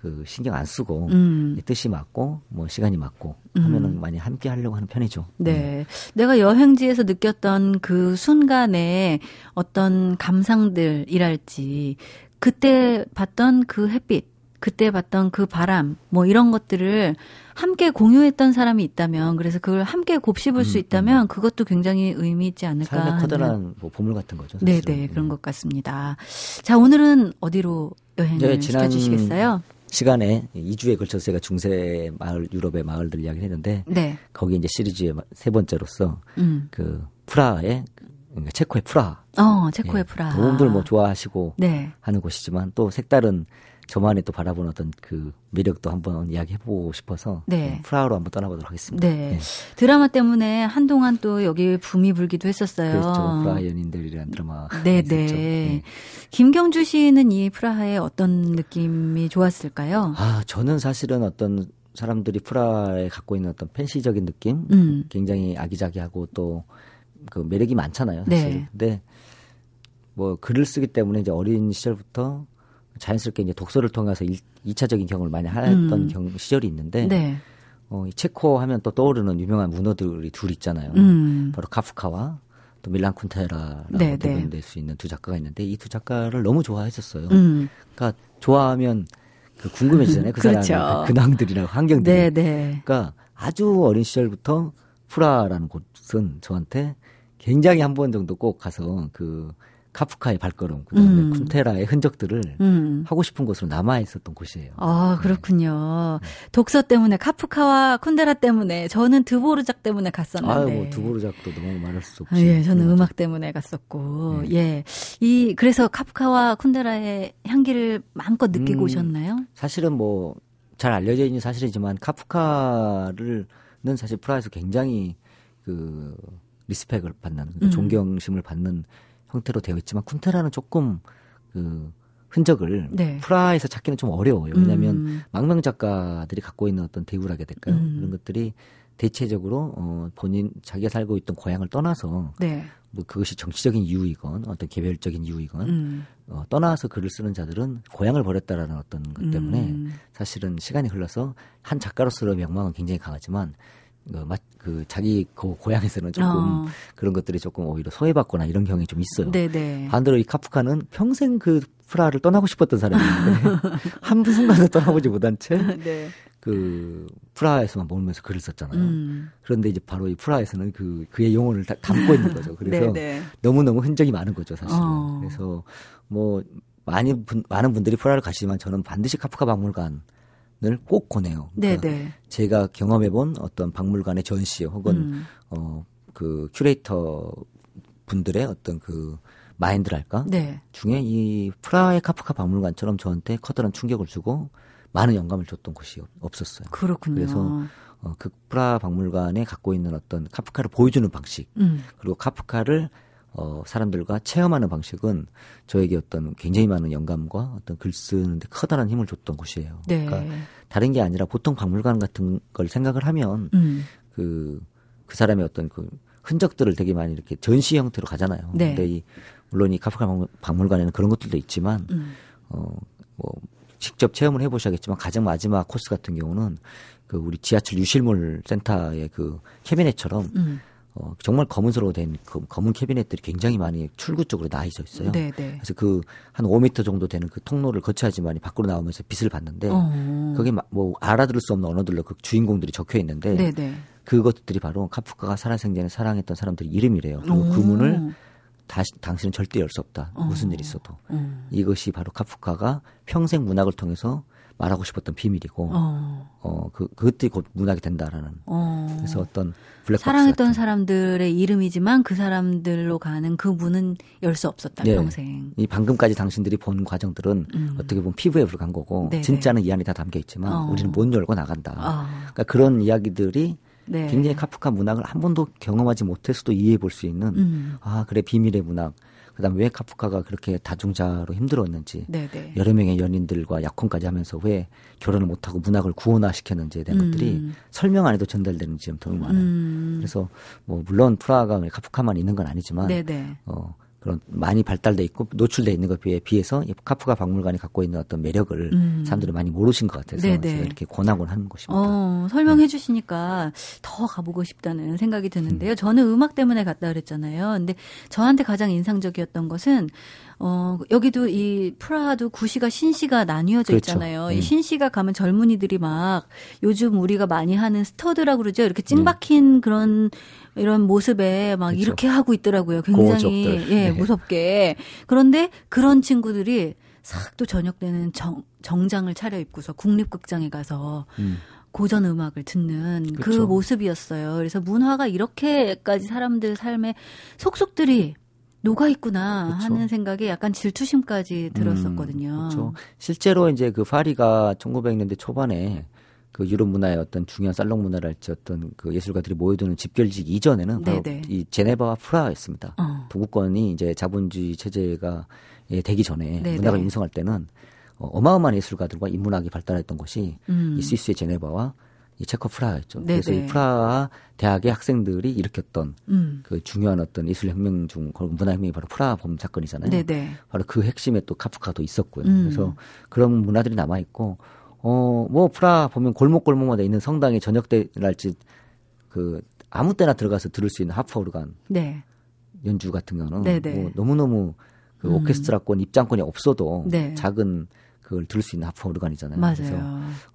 Speaker 4: 그 신경 안 쓰고 음. 뜻이 맞고 뭐 시간이 맞고 하면은 음. 많이 함께 하려고 하는 편이죠.
Speaker 1: 네. 음. 내가 여행지에서 느꼈던 그 순간에 어떤 감상들이랄지 그때 봤던 그 햇빛 그때 봤던 그 바람 뭐 이런 것들을 함께 공유했던 사람이 있다면 그래서 그걸 함께 곱씹을 음, 수 있다면 음. 그것도 굉장히 의미 있지 않을까
Speaker 4: 삶의 커다란 뭐 보물 같은 거죠.
Speaker 1: 네네 네, 그런 것 같습니다. 자 오늘은 어디로 여행을 네, 시켜주시겠어요?
Speaker 4: 시간에 2주에 걸쳐서 제가 중세 마을 유럽의 마을들 이야기를 했는데 네. 거기 이제 시리즈의 세 번째로서 음. 그 프라하의 그러니까 체코의 프라하.
Speaker 1: 어, 체코의 예, 프라하.
Speaker 4: 모험들 뭐 좋아하시고 네. 하는 곳이지만 또 색다른 저만의 또 바라보는 어떤 그 매력도 한번 이야기해보고 싶어서 네. 네. 프라하로 한번 떠나보도록 하겠습니다. 네. 네.
Speaker 1: 드라마 때문에 한동안 또 여기 붐이 불기도 했었어요.
Speaker 4: 그렇죠. 프라하 연인들이라는 드라마. 네 네. 네. 네.
Speaker 1: 김경주 씨는 이 프라하에 어떤 느낌이 좋았을까요?
Speaker 4: 아 저는 사실은 어떤 사람들이 프라하에 갖고 있는 어떤 팬시적인 느낌, 음. 굉장히 아기자기하고 또 그 매력이 많잖아요. 사실. 네. 근데 뭐 글을 쓰기 때문에 이제 어린 시절부터 자연스럽게 이제 독서를 통해서 일, 2차적인 경험을 많이 했던 음. 경, 시절이 있는데 네. 어, 이 체코 하면 또 떠오르는 유명한 문어들이 둘 있잖아요. 음. 바로 카프카와 또 밀란 쿤테라라고 네, 대변될 네. 수 있는 두 작가가 있는데 이 두 작가를 너무 좋아했었어요. 음. 그러니까 좋아하면 그 궁금해지잖아요. 그 그렇죠. 사람의 그 근황들이나 환경들이. 네, 네. 그러니까 아주 어린 시절부터 프라라는 곳은 저한테 굉장히 한 번 정도 꼭 가서 그 카프카의 발걸음, 그다음에 음. 쿤테라의 흔적들을 음. 하고 싶은 곳으로 남아 있었던 곳이에요.
Speaker 1: 아 그렇군요. 네. 독서 때문에 카프카와 쿤테라 때문에 저는 드보르작 때문에 갔었는데.
Speaker 4: 아뭐 드보르작도 너무 말할 수 없지.
Speaker 1: 아, 예, 저는 음악 때문에 갔었고, 네. 예, 이 그래서 카프카와 쿤테라의 향기를 마음껏 느끼고 음, 오셨나요?
Speaker 4: 사실은 뭐 잘 알려져 있는 사실이지만 카프카를 는 사실 프라하에서 굉장히 그 리스펙을 받는 그 존경심을 받는 형태로 되어 있지만 쿤테라는 조금 그 흔적을 네. 프라에서 찾기는 좀 어려워요. 왜냐하면 음. 망명 작가들이 갖고 있는 어떤 대우라게 될까요? 음. 그런 것들이 대체적으로 어 본인 자기가 살고 있던 고향을 떠나서 네. 뭐 그것이 정치적인 이유이건 어떤 개별적인 이유이건 음. 어, 떠나서 글을 쓰는 자들은 고향을 버렸다라는 어떤 것 때문에 음. 사실은 시간이 흘러서 한 작가로서의 명망은 굉장히 강하지만 그, 그 자기 그 고향에서는 조금 어. 그런 것들이 조금 오히려 소외받거나 이런 경향이 좀 있어요. 네네. 반대로 이 카프카는 평생 그 프라를 떠나고 싶었던 사람인데 한 순간도 떠나보지 못한 채그 네. 그 프라하에서만 머물면서 글을 썼잖아요. 음. 그런데 이제 바로 이 프라하에서는 그 그의 영혼을 다 담고 있는 거죠. 그래서 너무 너무 흔적이 많은 거죠, 사실은. 어. 그래서 뭐 많이 분, 많은 분들이 프라하를 가시지만 저는 반드시 카프카 박물관 꼭 권해요. 그러니까 네네. 제가 경험해본 어떤 박물관의 전시 혹은 음. 어그 큐레이터 분들의 어떤 그 마인드랄까 네. 중에 이 프라하의 카프카 박물관처럼 저한테 커다란 충격을 주고 많은 영감을 줬던 곳이 없었어요.
Speaker 1: 그렇군요.
Speaker 4: 그래서 어, 그 프라하 박물관에 갖고 있는 어떤 카프카를 보여주는 방식 음. 그리고 카프카를 어, 사람들과 체험하는 방식은 저에게 어떤 굉장히 많은 영감과 어떤 글 쓰는데 커다란 힘을 줬던 곳이에요. 네. 그러니까 다른 게 아니라 보통 박물관 같은 걸 생각을 하면 음. 그, 그 사람의 어떤 그 흔적들을 되게 많이 이렇게 전시 형태로 가잖아요. 네. 근데 이, 물론 이 카프카 박물관에는 그런 것들도 있지만, 음. 어, 뭐, 직접 체험을 해보셔야겠지만 가장 마지막 코스 같은 경우는 그 우리 지하철 유실물 센터의 그 캐비넷처럼 음. 어, 정말 검은색으로 된 그 검은 캐비넷들이 굉장히 많이 출구 쪽으로 나 있어 있어요. 네네. 네. 그래서 그 한 5미터 정도 되는 그 통로를 거쳐야지만 밖으로 나오면서 빛을 봤는데 어. 거기 뭐 알아들을 수 없는 언어들로 그 주인공들이 적혀 있는데 네네. 네. 그것들이 바로 카프카가 살아생전에 사랑했던 사람들 이름이래요. 그리고 그 문을 다시 당신은 절대 열 수 없다. 어. 무슨 일이 있어도. 어. 이것이 바로 카프카가 평생 문학을 통해서 말하고 싶었던 비밀이고 어, 어 그 그것들이 곧 문학이 된다라는 어. 그래서 어떤 블랙박스
Speaker 1: 사랑했던
Speaker 4: 같은.
Speaker 1: 사람들의 이름이지만 그 사람들로 가는 그 문은 열 수 없었다 네. 평생
Speaker 4: 이 방금까지 당신들이 본 과정들은 음. 어떻게 보면 피부에 불과한 거고 네네. 진짜는 이 안에 다 담겨 있지만 어. 우리는 못 열고 나간다 어. 그러니까 그런 이야기들이 네. 굉장히 카프카 문학을 한 번도 경험하지 못했어도 이해해 볼 수 있는 음. 아 그래 비밀의 문학 그다음 왜 카프카가 그렇게 다중자로 힘들었는지 네네. 네. 여러 명의 연인들과 약혼까지 하면서 왜 결혼을 못하고 문학을 구원화시켰는지에 대한 음. 것들이 설명 안 해도 전달되는 지점이 많아요. 음. 그래서 뭐 물론 프라하가 카프카만 있는 건 아니지만 네네. 네. 어 그런 많이 발달돼 있고 노출돼 있는 것에 비해서 카프가 박물관이 갖고 있는 어떤 매력을 음. 사람들이 많이 모르신 것 같아서 네네. 제가 이렇게 권하곤 하는 것입니다.
Speaker 1: 어, 설명해 네. 주시니까 더 가보고 싶다는 생각이 드는데요. 음. 저는 음악 때문에 갔다 그랬잖아요. 근데 저한테 가장 인상적이었던 것은 어, 여기도 이 프라하도 구시가 신시가 나뉘어져 그렇죠. 있잖아요. 음. 이 신시가 가면 젊은이들이 막 요즘 우리가 많이 하는 스터드라고 그러죠. 이렇게 찡박힌 음. 그런 이런 모습에 막 그렇죠. 이렇게 하고 있더라고요. 굉장히 고적들. 예, 네. 무섭게. 그런데 그런 친구들이 싹 또 저녁 때는 정, 정장을 차려입고서 국립극장에 가서 음. 고전 음악을 듣는 그 그렇죠. 그 모습이었어요. 그래서 문화가 이렇게까지 사람들 삶에 속속들이 녹아 있구나 그쵸. 하는 생각에 약간 질투심까지 음, 들었었거든요. 음,
Speaker 4: 그렇죠. 실제로 이제 그 파리가 1900년대 초반에 그 유럽 문화의 어떤 중요한 살롱 문화랄지 어떤 그 예술가들이 모여드는 집결지 이전에는 바로 네네. 이 제네바와 프라하였습니다. 어. 동구권이 이제 자본주의 체제가 예, 되기 전에 네네. 문학을 인성할 때는 어, 어마어마한 예술가들과 인문학이 발달했던 것이 음. 이 스위스의 제네바와 이 체코 프라하였죠. 네네. 그래서 이 프라하 대학의 학생들이 일으켰던 음. 그 중요한 어떤 예술 혁명 중 문화 혁명이 바로 프라하 범 사건이잖아요. 네네. 바로 그 핵심에 또 카프카도 있었고요. 음. 그래서 그런 문화들이 남아 있고 어뭐 프라하 보면 골목골목마다 있는 성당의 저녁 때랄지 그 아무 때나 들어가서 들을 수 있는 하프 오르간 네. 연주 같은 경우는 네네. 뭐 너무너무 그 음. 오케스트라권 입장권이 없어도 네. 작은 그걸 들을 수 있는 하프 오르간이잖아요.
Speaker 1: 맞아요.
Speaker 4: 그래서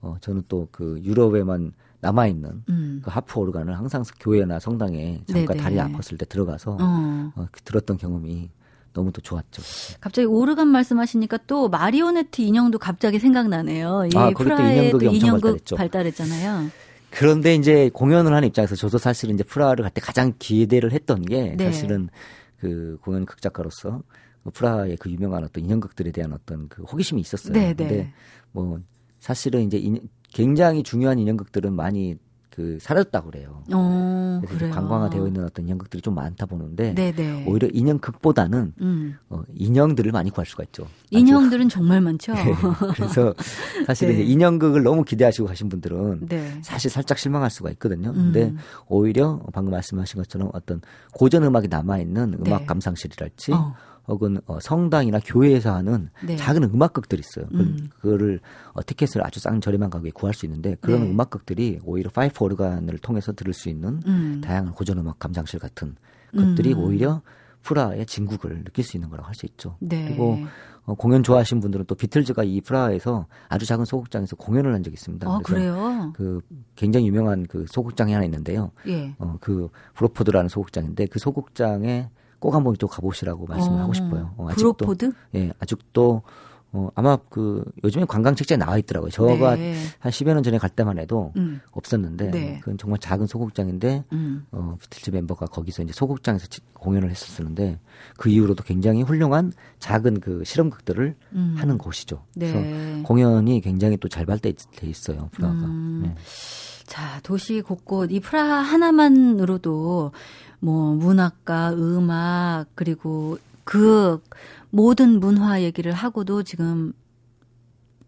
Speaker 4: 어, 저는 또 그 유럽에만 남아 있는 음. 그 하프 오르간을 항상 교회나 성당에 잠깐 네네. 다리 아팠을 때 들어가서 어. 어, 그 들었던 경험이 너무 또 좋았죠.
Speaker 1: 갑자기 오르간 말씀하시니까 또 마리오네트 인형도 갑자기 생각나네요. 이 아, 프라하의 또 인형극 발달했잖아요.
Speaker 4: 그런데 이제 공연을 하는 입장에서 저도 사실은 이제 프라하를 갈 때 가장 기대를 했던 게 네. 사실은 그 공연 극작가로서 프라하의 그 유명한 어떤 인형극들에 대한 어떤 그 호기심이 있었어요. 네, 네. 근데 뭐 사실은 이제 굉장히 중요한 인형극들은 많이 그 사라졌다고 그래요. 어, 그래서. 관광화되어 있는 어떤 인형극들이 좀 많다 보는데 네네. 오히려 인형극보다는 음. 어, 인형들을 많이 구할 수가 있죠.
Speaker 1: 인형들은 정말 많죠.
Speaker 4: 네. 그래서 사실은 네. 인형극을 너무 기대하시고 가신 분들은 네. 사실 살짝 실망할 수가 있거든요. 음. 근데 오히려 방금 말씀하신 것처럼 어떤 고전 음악이 남아 있는 음악 네. 감상실이랄지 어. 혹은 어, 성당이나 교회에서 하는 네. 작은 음악극들이 있어요. 그, 음. 그거를 어, 티켓을 아주 싼 저렴한 가격에 구할 수 있는데 그런 네. 음악극들이 오히려 파이프 오르간을 통해서 들을 수 있는 음. 다양한 고전 음악 감상실 같은 것들이 음. 오히려 프라하의 진국을 느낄 수 있는 거라고 할 수 있죠. 네. 그리고 어, 공연 좋아하시는 분들은 또 비틀즈가 이 프라하에서 아주 작은 소극장에서 공연을 한 적이 있습니다.
Speaker 1: 아, 그래요?
Speaker 4: 그 굉장히 유명한 그 소극장이 하나 있는데요. 예. 어, 그 브로포드라는 소극장인데 그 소극장에 꼭 한번 또 가보시라고 말씀을 어, 하고 싶어요.
Speaker 1: 어, 아직도 브로포드?
Speaker 4: 예, 아직도 어, 아마 그 요즘에 관광 책자에 나와 있더라고요. 저가 네. 한 10여 년 전에 갈 때만 해도 음. 없었는데 네. 그건 정말 작은 소극장인데 음. 어, 비틀즈 멤버가 거기서 이제 소극장에서 공연을 했었었는데 그 이후로도 굉장히 훌륭한 작은 그 실험극들을 음. 하는 곳이죠. 네. 그래서 공연이 굉장히 또 잘 발달돼 있어요. 프라하가. 음. 네.
Speaker 1: 자, 도시 곳곳 이 프라하 하나만으로도 뭐 문학과 음악 그리고 그 모든 문화 얘기를 하고도 지금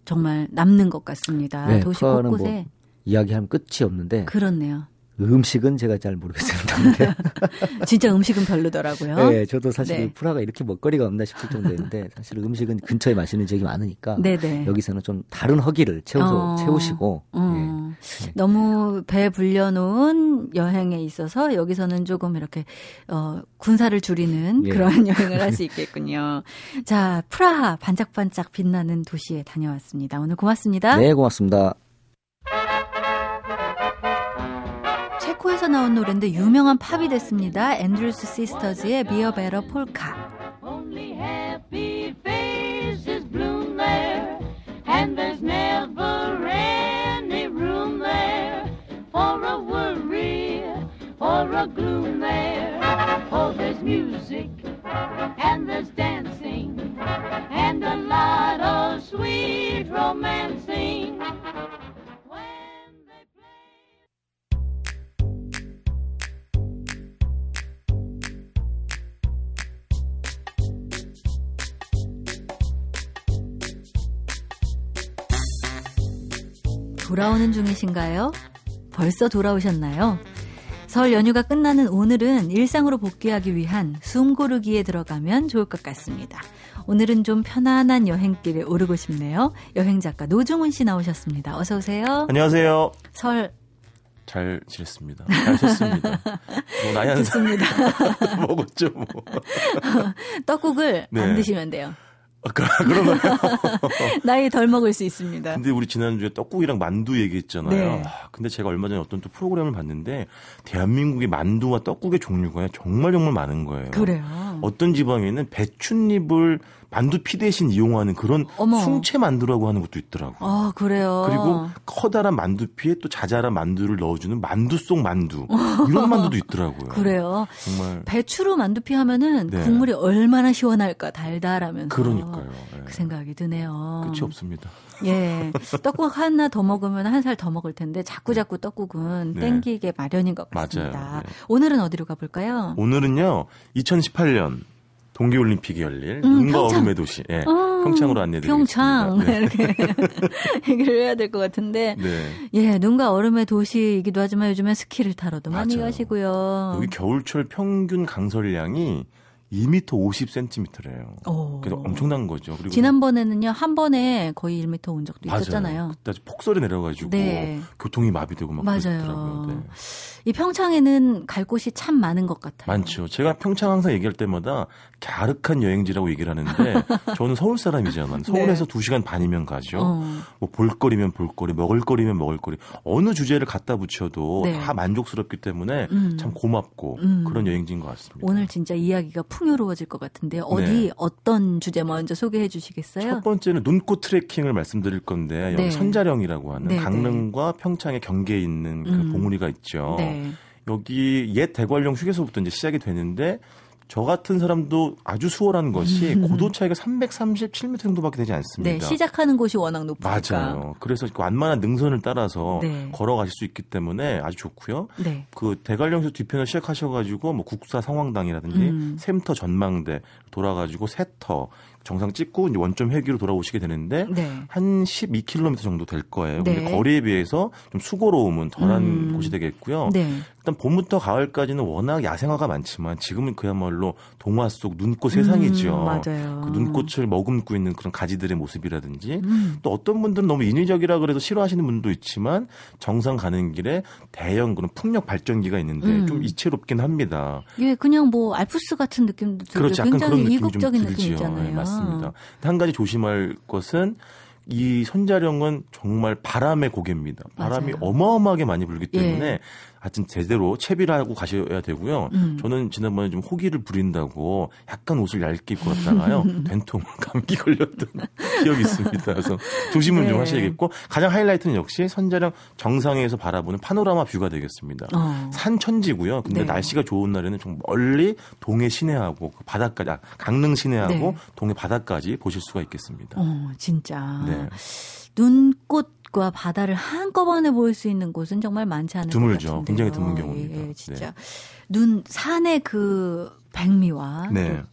Speaker 1: 정말 남는 것 같습니다. 네, 도시 곳곳에 뭐
Speaker 4: 이야기하면 끝이 없는데
Speaker 1: 그렇네요.
Speaker 4: 음식은 제가 잘 모르겠습니다.
Speaker 1: 진짜 음식은 별로더라고요.
Speaker 4: 네, 저도 사실 네. 프라가 이렇게 먹거리가 없나 싶을 정도인데 사실 음식은 근처에 맛있는 지역이 많으니까 네네. 여기서는 좀 다른 허기를 채워서 어, 채우시고 어.
Speaker 1: 네. 너무 배 불려놓은 여행에 있어서 여기서는 조금 이렇게 어, 군살을 줄이는 예. 그런 여행을 할 수 있겠군요. 자, 프라하 반짝반짝 빛나는 도시에 다녀왔습니다. 오늘 고맙습니다.
Speaker 4: 네, 고맙습니다.
Speaker 1: 체코에서 나온 노래인데 유명한 팝이 됐습니다. 앤드루스 시스터즈의. Only happy faces 돌아오는 중이신가요? 벌써 돌아오셨나요? 설 연휴가 끝나는 오늘은 일상으로 복귀하기 위한 숨 고르기에 들어가면 좋을 것 같습니다. 오늘은 좀 편안한 여행길에 오르고 싶네요. 여행 작가 노중훈 씨 나오셨습니다. 어서 오세요.
Speaker 5: 안녕하세요.
Speaker 1: 설
Speaker 5: 잘 지냈습니다. 잘 쉬었습니다. 뭐 나이 한
Speaker 1: 좋습니다.
Speaker 5: 먹었죠 뭐.
Speaker 1: 떡국을 네. 안 드시면 돼요.
Speaker 5: 아, 그런가요?
Speaker 1: 나이 덜 먹을 수 있습니다.
Speaker 5: 근데 우리 지난주에 떡국이랑 만두 얘기했잖아요. 네. 아, 근데 제가 얼마 전에 어떤 또 프로그램을 봤는데 대한민국의 만두와 떡국의 종류가 정말 정말 많은 거예요.
Speaker 1: 그래요.
Speaker 5: 어떤 지방에는 배춧잎을 만두 피 대신 이용하는 그런 어머. 숭채 만두라고 하는 것도 있더라고.
Speaker 1: 아 그래요.
Speaker 5: 그리고 커다란 만두피에 또 자잘한 만두를 넣어주는 만두 속 만두 이런 만두도 있더라고요.
Speaker 1: 그래요. 정말 배추로 만두피 하면은 네. 국물이 얼마나 시원할까 달달하면서.
Speaker 5: 그러니까요.
Speaker 1: 네. 그 생각이 드네요.
Speaker 5: 끝이 없습니다.
Speaker 1: 예, 떡국 하나 더 먹으면 한 살 더 먹을 텐데 자꾸 자꾸 떡국은 네. 땡기게 마련인 것 같습니다. 맞아요. 네. 오늘은 어디로 가볼까요?
Speaker 5: 오늘은요 2018년 동계올림픽이 열릴 음, 눈과 평창. 얼음의 도시 예, 어, 평창으로 안내드리겠습니다.
Speaker 1: 평창 네. 이렇게 얘기를 해야 될 것 같은데 네. 예 눈과 얼음의 도시이기도 하지만 요즘에 스키를 타러도 많이 맞아요. 가시고요.
Speaker 5: 여기 겨울철 평균 강설량이 2m 50cm래요. 오. 그래서 엄청난 거죠.
Speaker 1: 그리고 지난번에는요 한 번에 거의 1m 온 적도 맞아요. 있었잖아요.
Speaker 5: 그때 폭설이 내려가지고 네. 교통이 마비되고 막 맞아요. 그러더라고요. 네.
Speaker 1: 이 평창에는 갈 곳이 참 많은 것 같아요.
Speaker 5: 많죠. 제가 평창 항상 얘기할 때마다 갸륵한 여행지라고 얘기를 하는데 저는 서울 사람이지만 서울에서 네. 2 시간 반이면 가죠. 어. 뭐 볼거리면 볼거리, 먹을거리면 먹을거리 어느 주제를 갖다 붙여도 네. 다 만족스럽기 때문에 음. 참 고맙고 음. 그런 여행지인 것 같습니다.
Speaker 1: 오늘 진짜 이야기가 풍요로워질 것 같은데 어디 네. 어떤 주제 먼저 소개해 주시겠어요?
Speaker 5: 첫 번째는 눈꽃 트레킹을 말씀드릴 건데 여기 네. 선자령이라고 하는 네, 네. 강릉과 평창의 경계에 있는 그 음. 봉우리가 있죠. 네. 여기 옛 대관령 휴게소부터 이제 시작이 되는데 저 같은 사람도 아주 수월한 것이 음. 고도 차이가 337m 정도밖에 되지 않습니다.
Speaker 1: 네, 시작하는 곳이 워낙 높으니까.
Speaker 5: 맞아요. 그래서 그 완만한 능선을 따라서 네. 걸어가실 수 있기 때문에 아주 좋고요. 네. 그 대관령에서 뒤편을 시작하셔가지고 뭐 국사 성황당이라든지 음. 샘터 전망대 돌아가지고 세터 정상 찍고 이제 원점 회귀로 돌아오시게 되는데 네. 한 12km 정도 될 거예요. 네. 근데 거리에 비해서 좀 수고로움은 덜한 음. 곳이 되겠고요. 네. 일단 봄부터 가을까지는 워낙 야생화가 많지만 지금은 그야말로 동화 속 눈꽃 세상이죠. 음,
Speaker 1: 맞아요.
Speaker 5: 그 눈꽃을 머금고 있는 그런 가지들의 모습이라든지 음. 또 어떤 분들은 너무 인위적이라 그래서 싫어하시는 분도 있지만 정상 가는 길에 대형 그런 풍력 발전기가 있는데 음. 좀 이채롭긴 합니다.
Speaker 1: 예, 그냥 뭐 알프스 같은 느낌도 들고 그렇죠. 굉장히 이국적인 느낌 있잖아요. 네,
Speaker 5: 맞습니다. 한 가지 조심할 것은 이 선자령은 정말 바람의 고개입니다. 바람이 맞아요. 어마어마하게 많이 불기 때문에 예. 하여튼 제대로 채비를 하고 가셔야 되고요. 음. 저는 지난번에 좀 호기를 부린다고 약간 옷을 얇게 입고 갔다가요. 된통 감기 걸렸던 기억이 있습니다. 그래서 조심을 네. 좀 하셔야겠고 가장 하이라이트는 역시 선자령 정상에서 바라보는 파노라마 뷰가 되겠습니다. 어. 산천지고요. 근데 네. 날씨가 좋은 날에는 좀 멀리 동해 시내하고 그 바다까지 아, 강릉 시내하고 네. 동해 바다까지 보실 수가 있겠습니다.
Speaker 1: 어, 진짜. 네. 눈꽃 과 바다를 한꺼번에 볼 수 있는 곳은 정말 많지 않은
Speaker 5: 드물죠.
Speaker 1: 것 같은데요.
Speaker 5: 굉장히 드문 경우입니다.
Speaker 1: 예, 예 진짜 네. 눈 산의 그 백미와 네.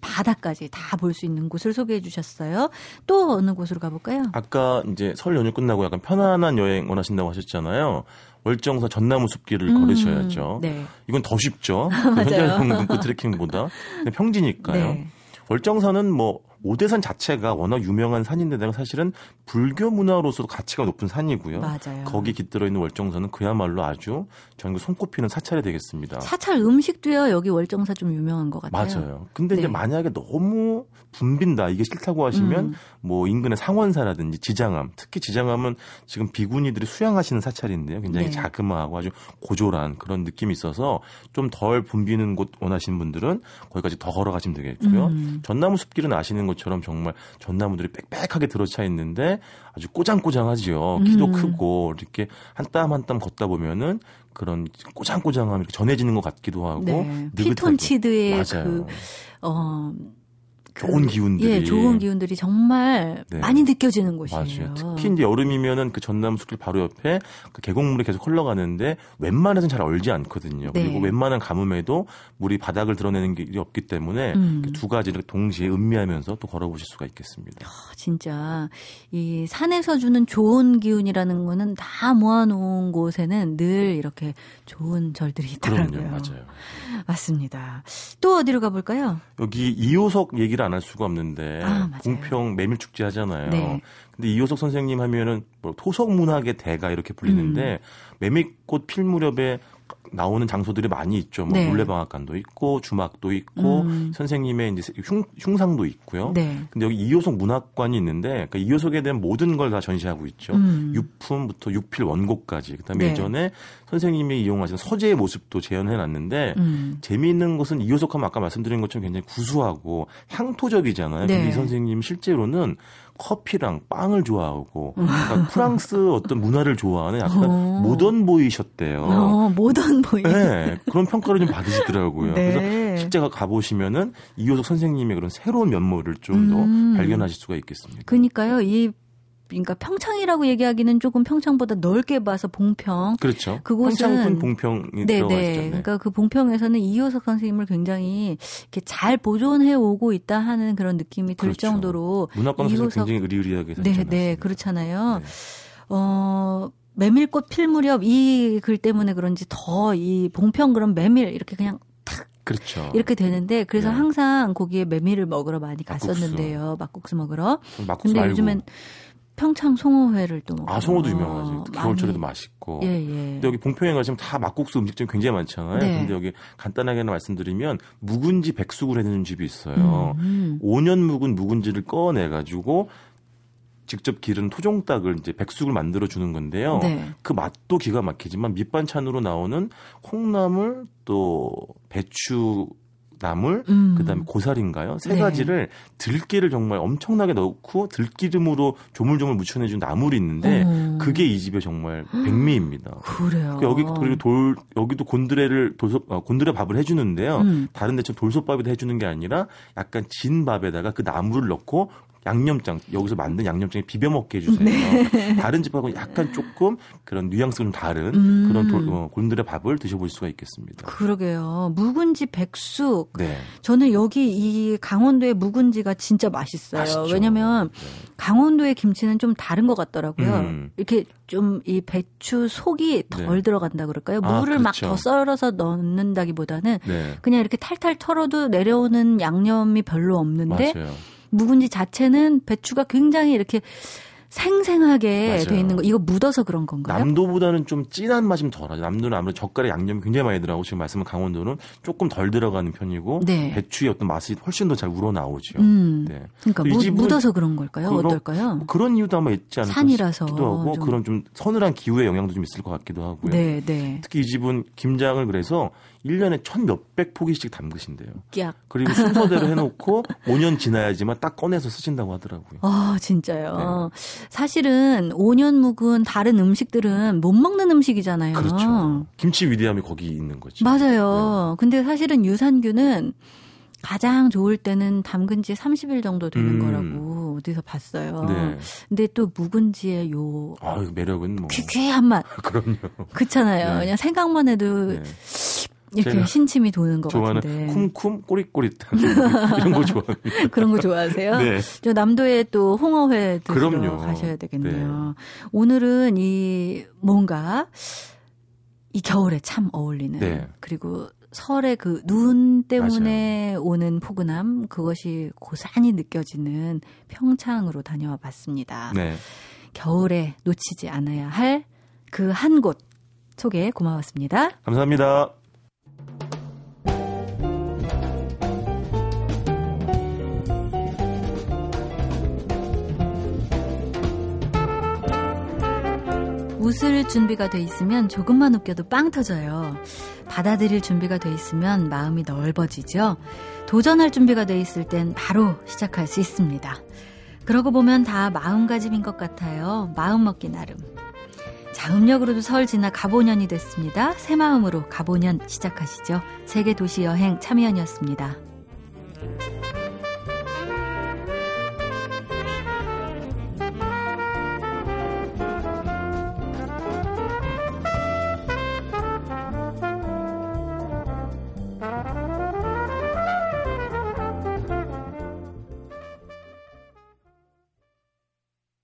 Speaker 1: 바다까지 다 볼 수 있는 곳을 소개해 주셨어요. 또 어느 곳으로 가볼까요?
Speaker 5: 아까 이제 설 연휴 끝나고 약간 편안한 여행 원하신다고 하셨잖아요. 월정사 전나무 숲길을 음, 걸으셔야죠. 네. 이건 더 쉽죠. 그 현장 눈꽃 트레킹보다 평지니까요. 네. 월정사는 뭐 오대산 자체가 워낙 유명한 산인데다가 사실은 불교 문화로서도 가치가 높은 산이고요.
Speaker 1: 맞아요.
Speaker 5: 거기 깃들어 있는 월정사는 그야말로 아주 전국 손꼽히는 사찰이 되겠습니다.
Speaker 1: 사찰 음식도요. 여기 월정사 좀 유명한 것 같아요.
Speaker 5: 맞아요. 근데 네. 이제 만약에 너무 붐빈다 이게 싫다고 하시면 음. 뭐 인근의 상원사라든지 지장암, 특히 지장암은 지금 비구니들이 수양하시는 사찰인데요. 굉장히 네. 자그마하고 아주 고졸한 그런 느낌이 있어서 좀 덜 붐비는 곳 원하시는 분들은 거기까지 더 걸어가시면 되겠고요. 음. 전나무 숲길은 아시는 것처럼 정말 전나무들이 빽빽하게 들어차 있는데 아주 꼬장꼬장하지요. 키도 음. 크고 이렇게 한 땀 한 땀 걷다 보면은 그런 꼬장꼬장함이 전해지는 것 같기도 하고 네.
Speaker 1: 피톤치드의 그 어.
Speaker 5: 좋은 기운들이
Speaker 1: 예, 좋은 기운들이 정말 네. 많이 느껴지는 곳이에요.
Speaker 5: 맞아요. 특히 이제 여름이면은 그 전남 숲길 바로 옆에 그 계곡물이 계속 흘러가는데 웬만해서는 잘 얼지 않거든요. 네. 그리고 웬만한 가뭄에도 물이 바닥을 드러내는 게 없기 때문에 음. 두 가지를 동시에 음미하면서 또 걸어보실 수가 있겠습니다.
Speaker 1: 아, 진짜 이 산에서 주는 좋은 기운이라는 거는 다 모아놓은 곳에는 늘 이렇게 좋은 절들이 있더라고요.
Speaker 5: 그럼요, 맞아요.
Speaker 1: 맞습니다. 또 어디로 가볼까요?
Speaker 5: 여기 이호석 얘기를 안 할 수가 없는데 아, 공평 메밀 축제 하잖아요. 네. 근데 이호석 선생님 하면은 뭐 토속 문학의 대가 이렇게 불리는데 음. 메밀꽃 필 무렵에 나오는 장소들이 많이 있죠. 뭐 네. 물레방앗간도 있고 주막도 있고 음. 선생님의 이제 흉, 흉상도 있고요. 네. 근데 여기 이호석 문학관이 있는데 그러니까 이호석에 대한 모든 걸 다 전시하고 있죠. 음. 유품부터 육필 원고까지. 그다음에 네. 예전에 선생님이 이용하신 서재의 모습도 재현해 놨는데 음. 재미있는 것은 이호석 하면 아까 말씀드린 것처럼 굉장히 구수하고 향토적이잖아요. 근데 네. 이 선생님 실제로는 커피랑 빵을 좋아하고 그러니까 프랑스 어떤 문화를 좋아하는 약간 어. 모던 보이셨대요.
Speaker 1: 어, 모던 보이.
Speaker 5: 네, 그런 평가를 좀 받으시더라고요. 네. 그래서 실제 가 보시면은 이효석 선생님의 그런 새로운 면모를 좀더 음. 발견하실 수가 있겠습니다.
Speaker 1: 그러니까요, 이 그러니까 평창이라고 얘기하기는 조금 평창보다 넓게 봐서 봉평.
Speaker 5: 그렇죠. 그곳은 봉평이 네, 들어가 네. 네.
Speaker 1: 그러니까 그 봉평에서는 이효석 선생님을 굉장히 이렇게 잘 보존해 오고 있다 하는 그런 느낌이 들 그렇죠. 정도로
Speaker 5: 문학관에서 굉장히 의리의리하게
Speaker 1: 네, 네, 그렇잖아요. 네. 어 메밀꽃 필 무렵 이 글 때문에 그런지 더 이 봉평 그런 메밀 이렇게 그냥 탁
Speaker 5: 그렇죠.
Speaker 1: 이렇게 되는데 그래서 네. 항상 거기에 메밀을 먹으러 많이 갔었는데요. 막국수, 막국수 먹으러.
Speaker 5: 막국수 근데
Speaker 1: 말고. 요즘엔 평창 송어회를 또
Speaker 5: 먹어요. 아, 송어도 유명하지. 겨울철에도 맛있고.
Speaker 1: 예, 예.
Speaker 5: 근데 여기 봉평에 가시면 다 막국수 음식점 굉장히 많잖아요. 네. 근데 여기 간단하게 하나 말씀드리면 묵은지 백숙을 해주는 집이 있어요. 음, 음. 5년 묵은 묵은지를 꺼내 가지고 직접 기른 토종닭을 이제 백숙을 만들어 주는 건데요. 네. 그 맛도 기가 막히지만 밑반찬으로 나오는 콩나물 또 배추 나물, 음. 그다음에 고사리인가요? 세 네. 가지를 들깨를 정말 엄청나게 넣고 들기름으로 조물조물 묻혀내준 나물이 있는데 음. 그게 이 집의 정말 백미입니다.
Speaker 1: 그래요.
Speaker 5: 여기 그리고 돌 여기도 곤드레를 돌소 어, 곤드레 밥을 해주는데요. 음. 다른 데처럼 돌솥밥에도 해주는 게 아니라 약간 진 밥에다가 그 나물을 넣고 양념장 여기서 만든 양념장에 비벼 먹게 해주세요. 네. 다른 집하고 약간 조금 그런 뉘앙스가 좀 다른 음. 그런 도, 어, 곤드레 밥을 드셔볼 수가 있겠습니다.
Speaker 1: 그러게요. 묵은지 백숙. 네. 저는 여기 이 강원도의 묵은지가 진짜 맛있어요. 맛있죠. 왜냐면 네. 강원도의 김치는 좀 다른 것 같더라고요. 음. 이렇게 좀 이 배추 속이 덜 네. 들어간다 그럴까요? 아, 물을 그렇죠. 막더 썰어서 넣는다기보다는 네. 그냥 이렇게 탈탈 털어도 내려오는 양념이 별로 없는데 맞아요. 묵은지 자체는 배추가 굉장히 이렇게 생생하게 맞아요. 돼 있는 거 이거 묻어서 그런 건가요?
Speaker 5: 남도보다는 좀 진한 맛이 덜하죠. 남도는 아무래도 젓갈에 양념이 굉장히 많이 들어가고 지금 말씀은 강원도는 조금 덜 들어가는 편이고 네. 배추의 어떤 맛이 훨씬 더 잘 우러나오죠. 음.
Speaker 1: 네. 그러니까 무, 묻어서 그런 걸까요? 그런, 어떨까요?
Speaker 5: 그런 이유도 아마 있지 않을까 산이라서 싶기도 하고 좀. 그런 좀 서늘한 기후의 영향도 좀 있을 것 같기도 하고요. 네, 네. 특히 이 집은 김장을 그래서 1년에 천 몇백 포기씩 담그신대요. 깍. 그리고 순서대로 해놓고 5년 지나야지만 딱 꺼내서 쓰신다고 하더라고요.
Speaker 1: 아, 진짜요? 네. 사실은 5년 묵은 다른 음식들은 못 먹는 음식이잖아요.
Speaker 5: 그렇죠. 김치 위대함이 거기 있는 거죠.
Speaker 1: 맞아요. 네. 근데 사실은 유산균은 가장 좋을 때는 담근 지 30일 정도 되는 음. 거라고 어디서 봤어요. 네. 근데 또 묵은지의 요
Speaker 5: 아, 매력은 뭐
Speaker 1: 귀귀한 맛.
Speaker 5: 그럼요.
Speaker 1: 그렇잖아요. 네. 그냥 생각만 해도 네. 이렇게 신침이 도는 것
Speaker 5: 좋아하는
Speaker 1: 같은데.
Speaker 5: 쿰쿰 꼬릿꼬릿한 이런 거 좋아합니다.
Speaker 1: 그런 거 좋아하세요? 네. 저 남도에 또 홍어회 드시러. 가셔야 되겠네요. 네. 오늘은 이 뭔가 이 겨울에 참 어울리는 네. 그리고 설의 그 눈 때문에 맞아요. 오는 포근함 그것이 고스란히 느껴지는 평창으로 다녀와 봤습니다. 네. 겨울에 놓치지 않아야 할 그 한 곳 소개 고마웠습니다.
Speaker 5: 감사합니다.
Speaker 1: 웃을 준비가 돼 있으면 조금만 웃겨도 빵 터져요. 받아들일 준비가 돼 있으면 마음이 넓어지죠. 도전할 준비가 돼 있을 땐 바로 시작할 수 있습니다. 그러고 보면 다 마음가짐인 것 같아요. 마음 먹기 나름. 자, 음력으로도 설 지나 가보년이 됐습니다. 새 마음으로 가보년 시작하시죠. 세계 도시 여행 참여연이었습니다.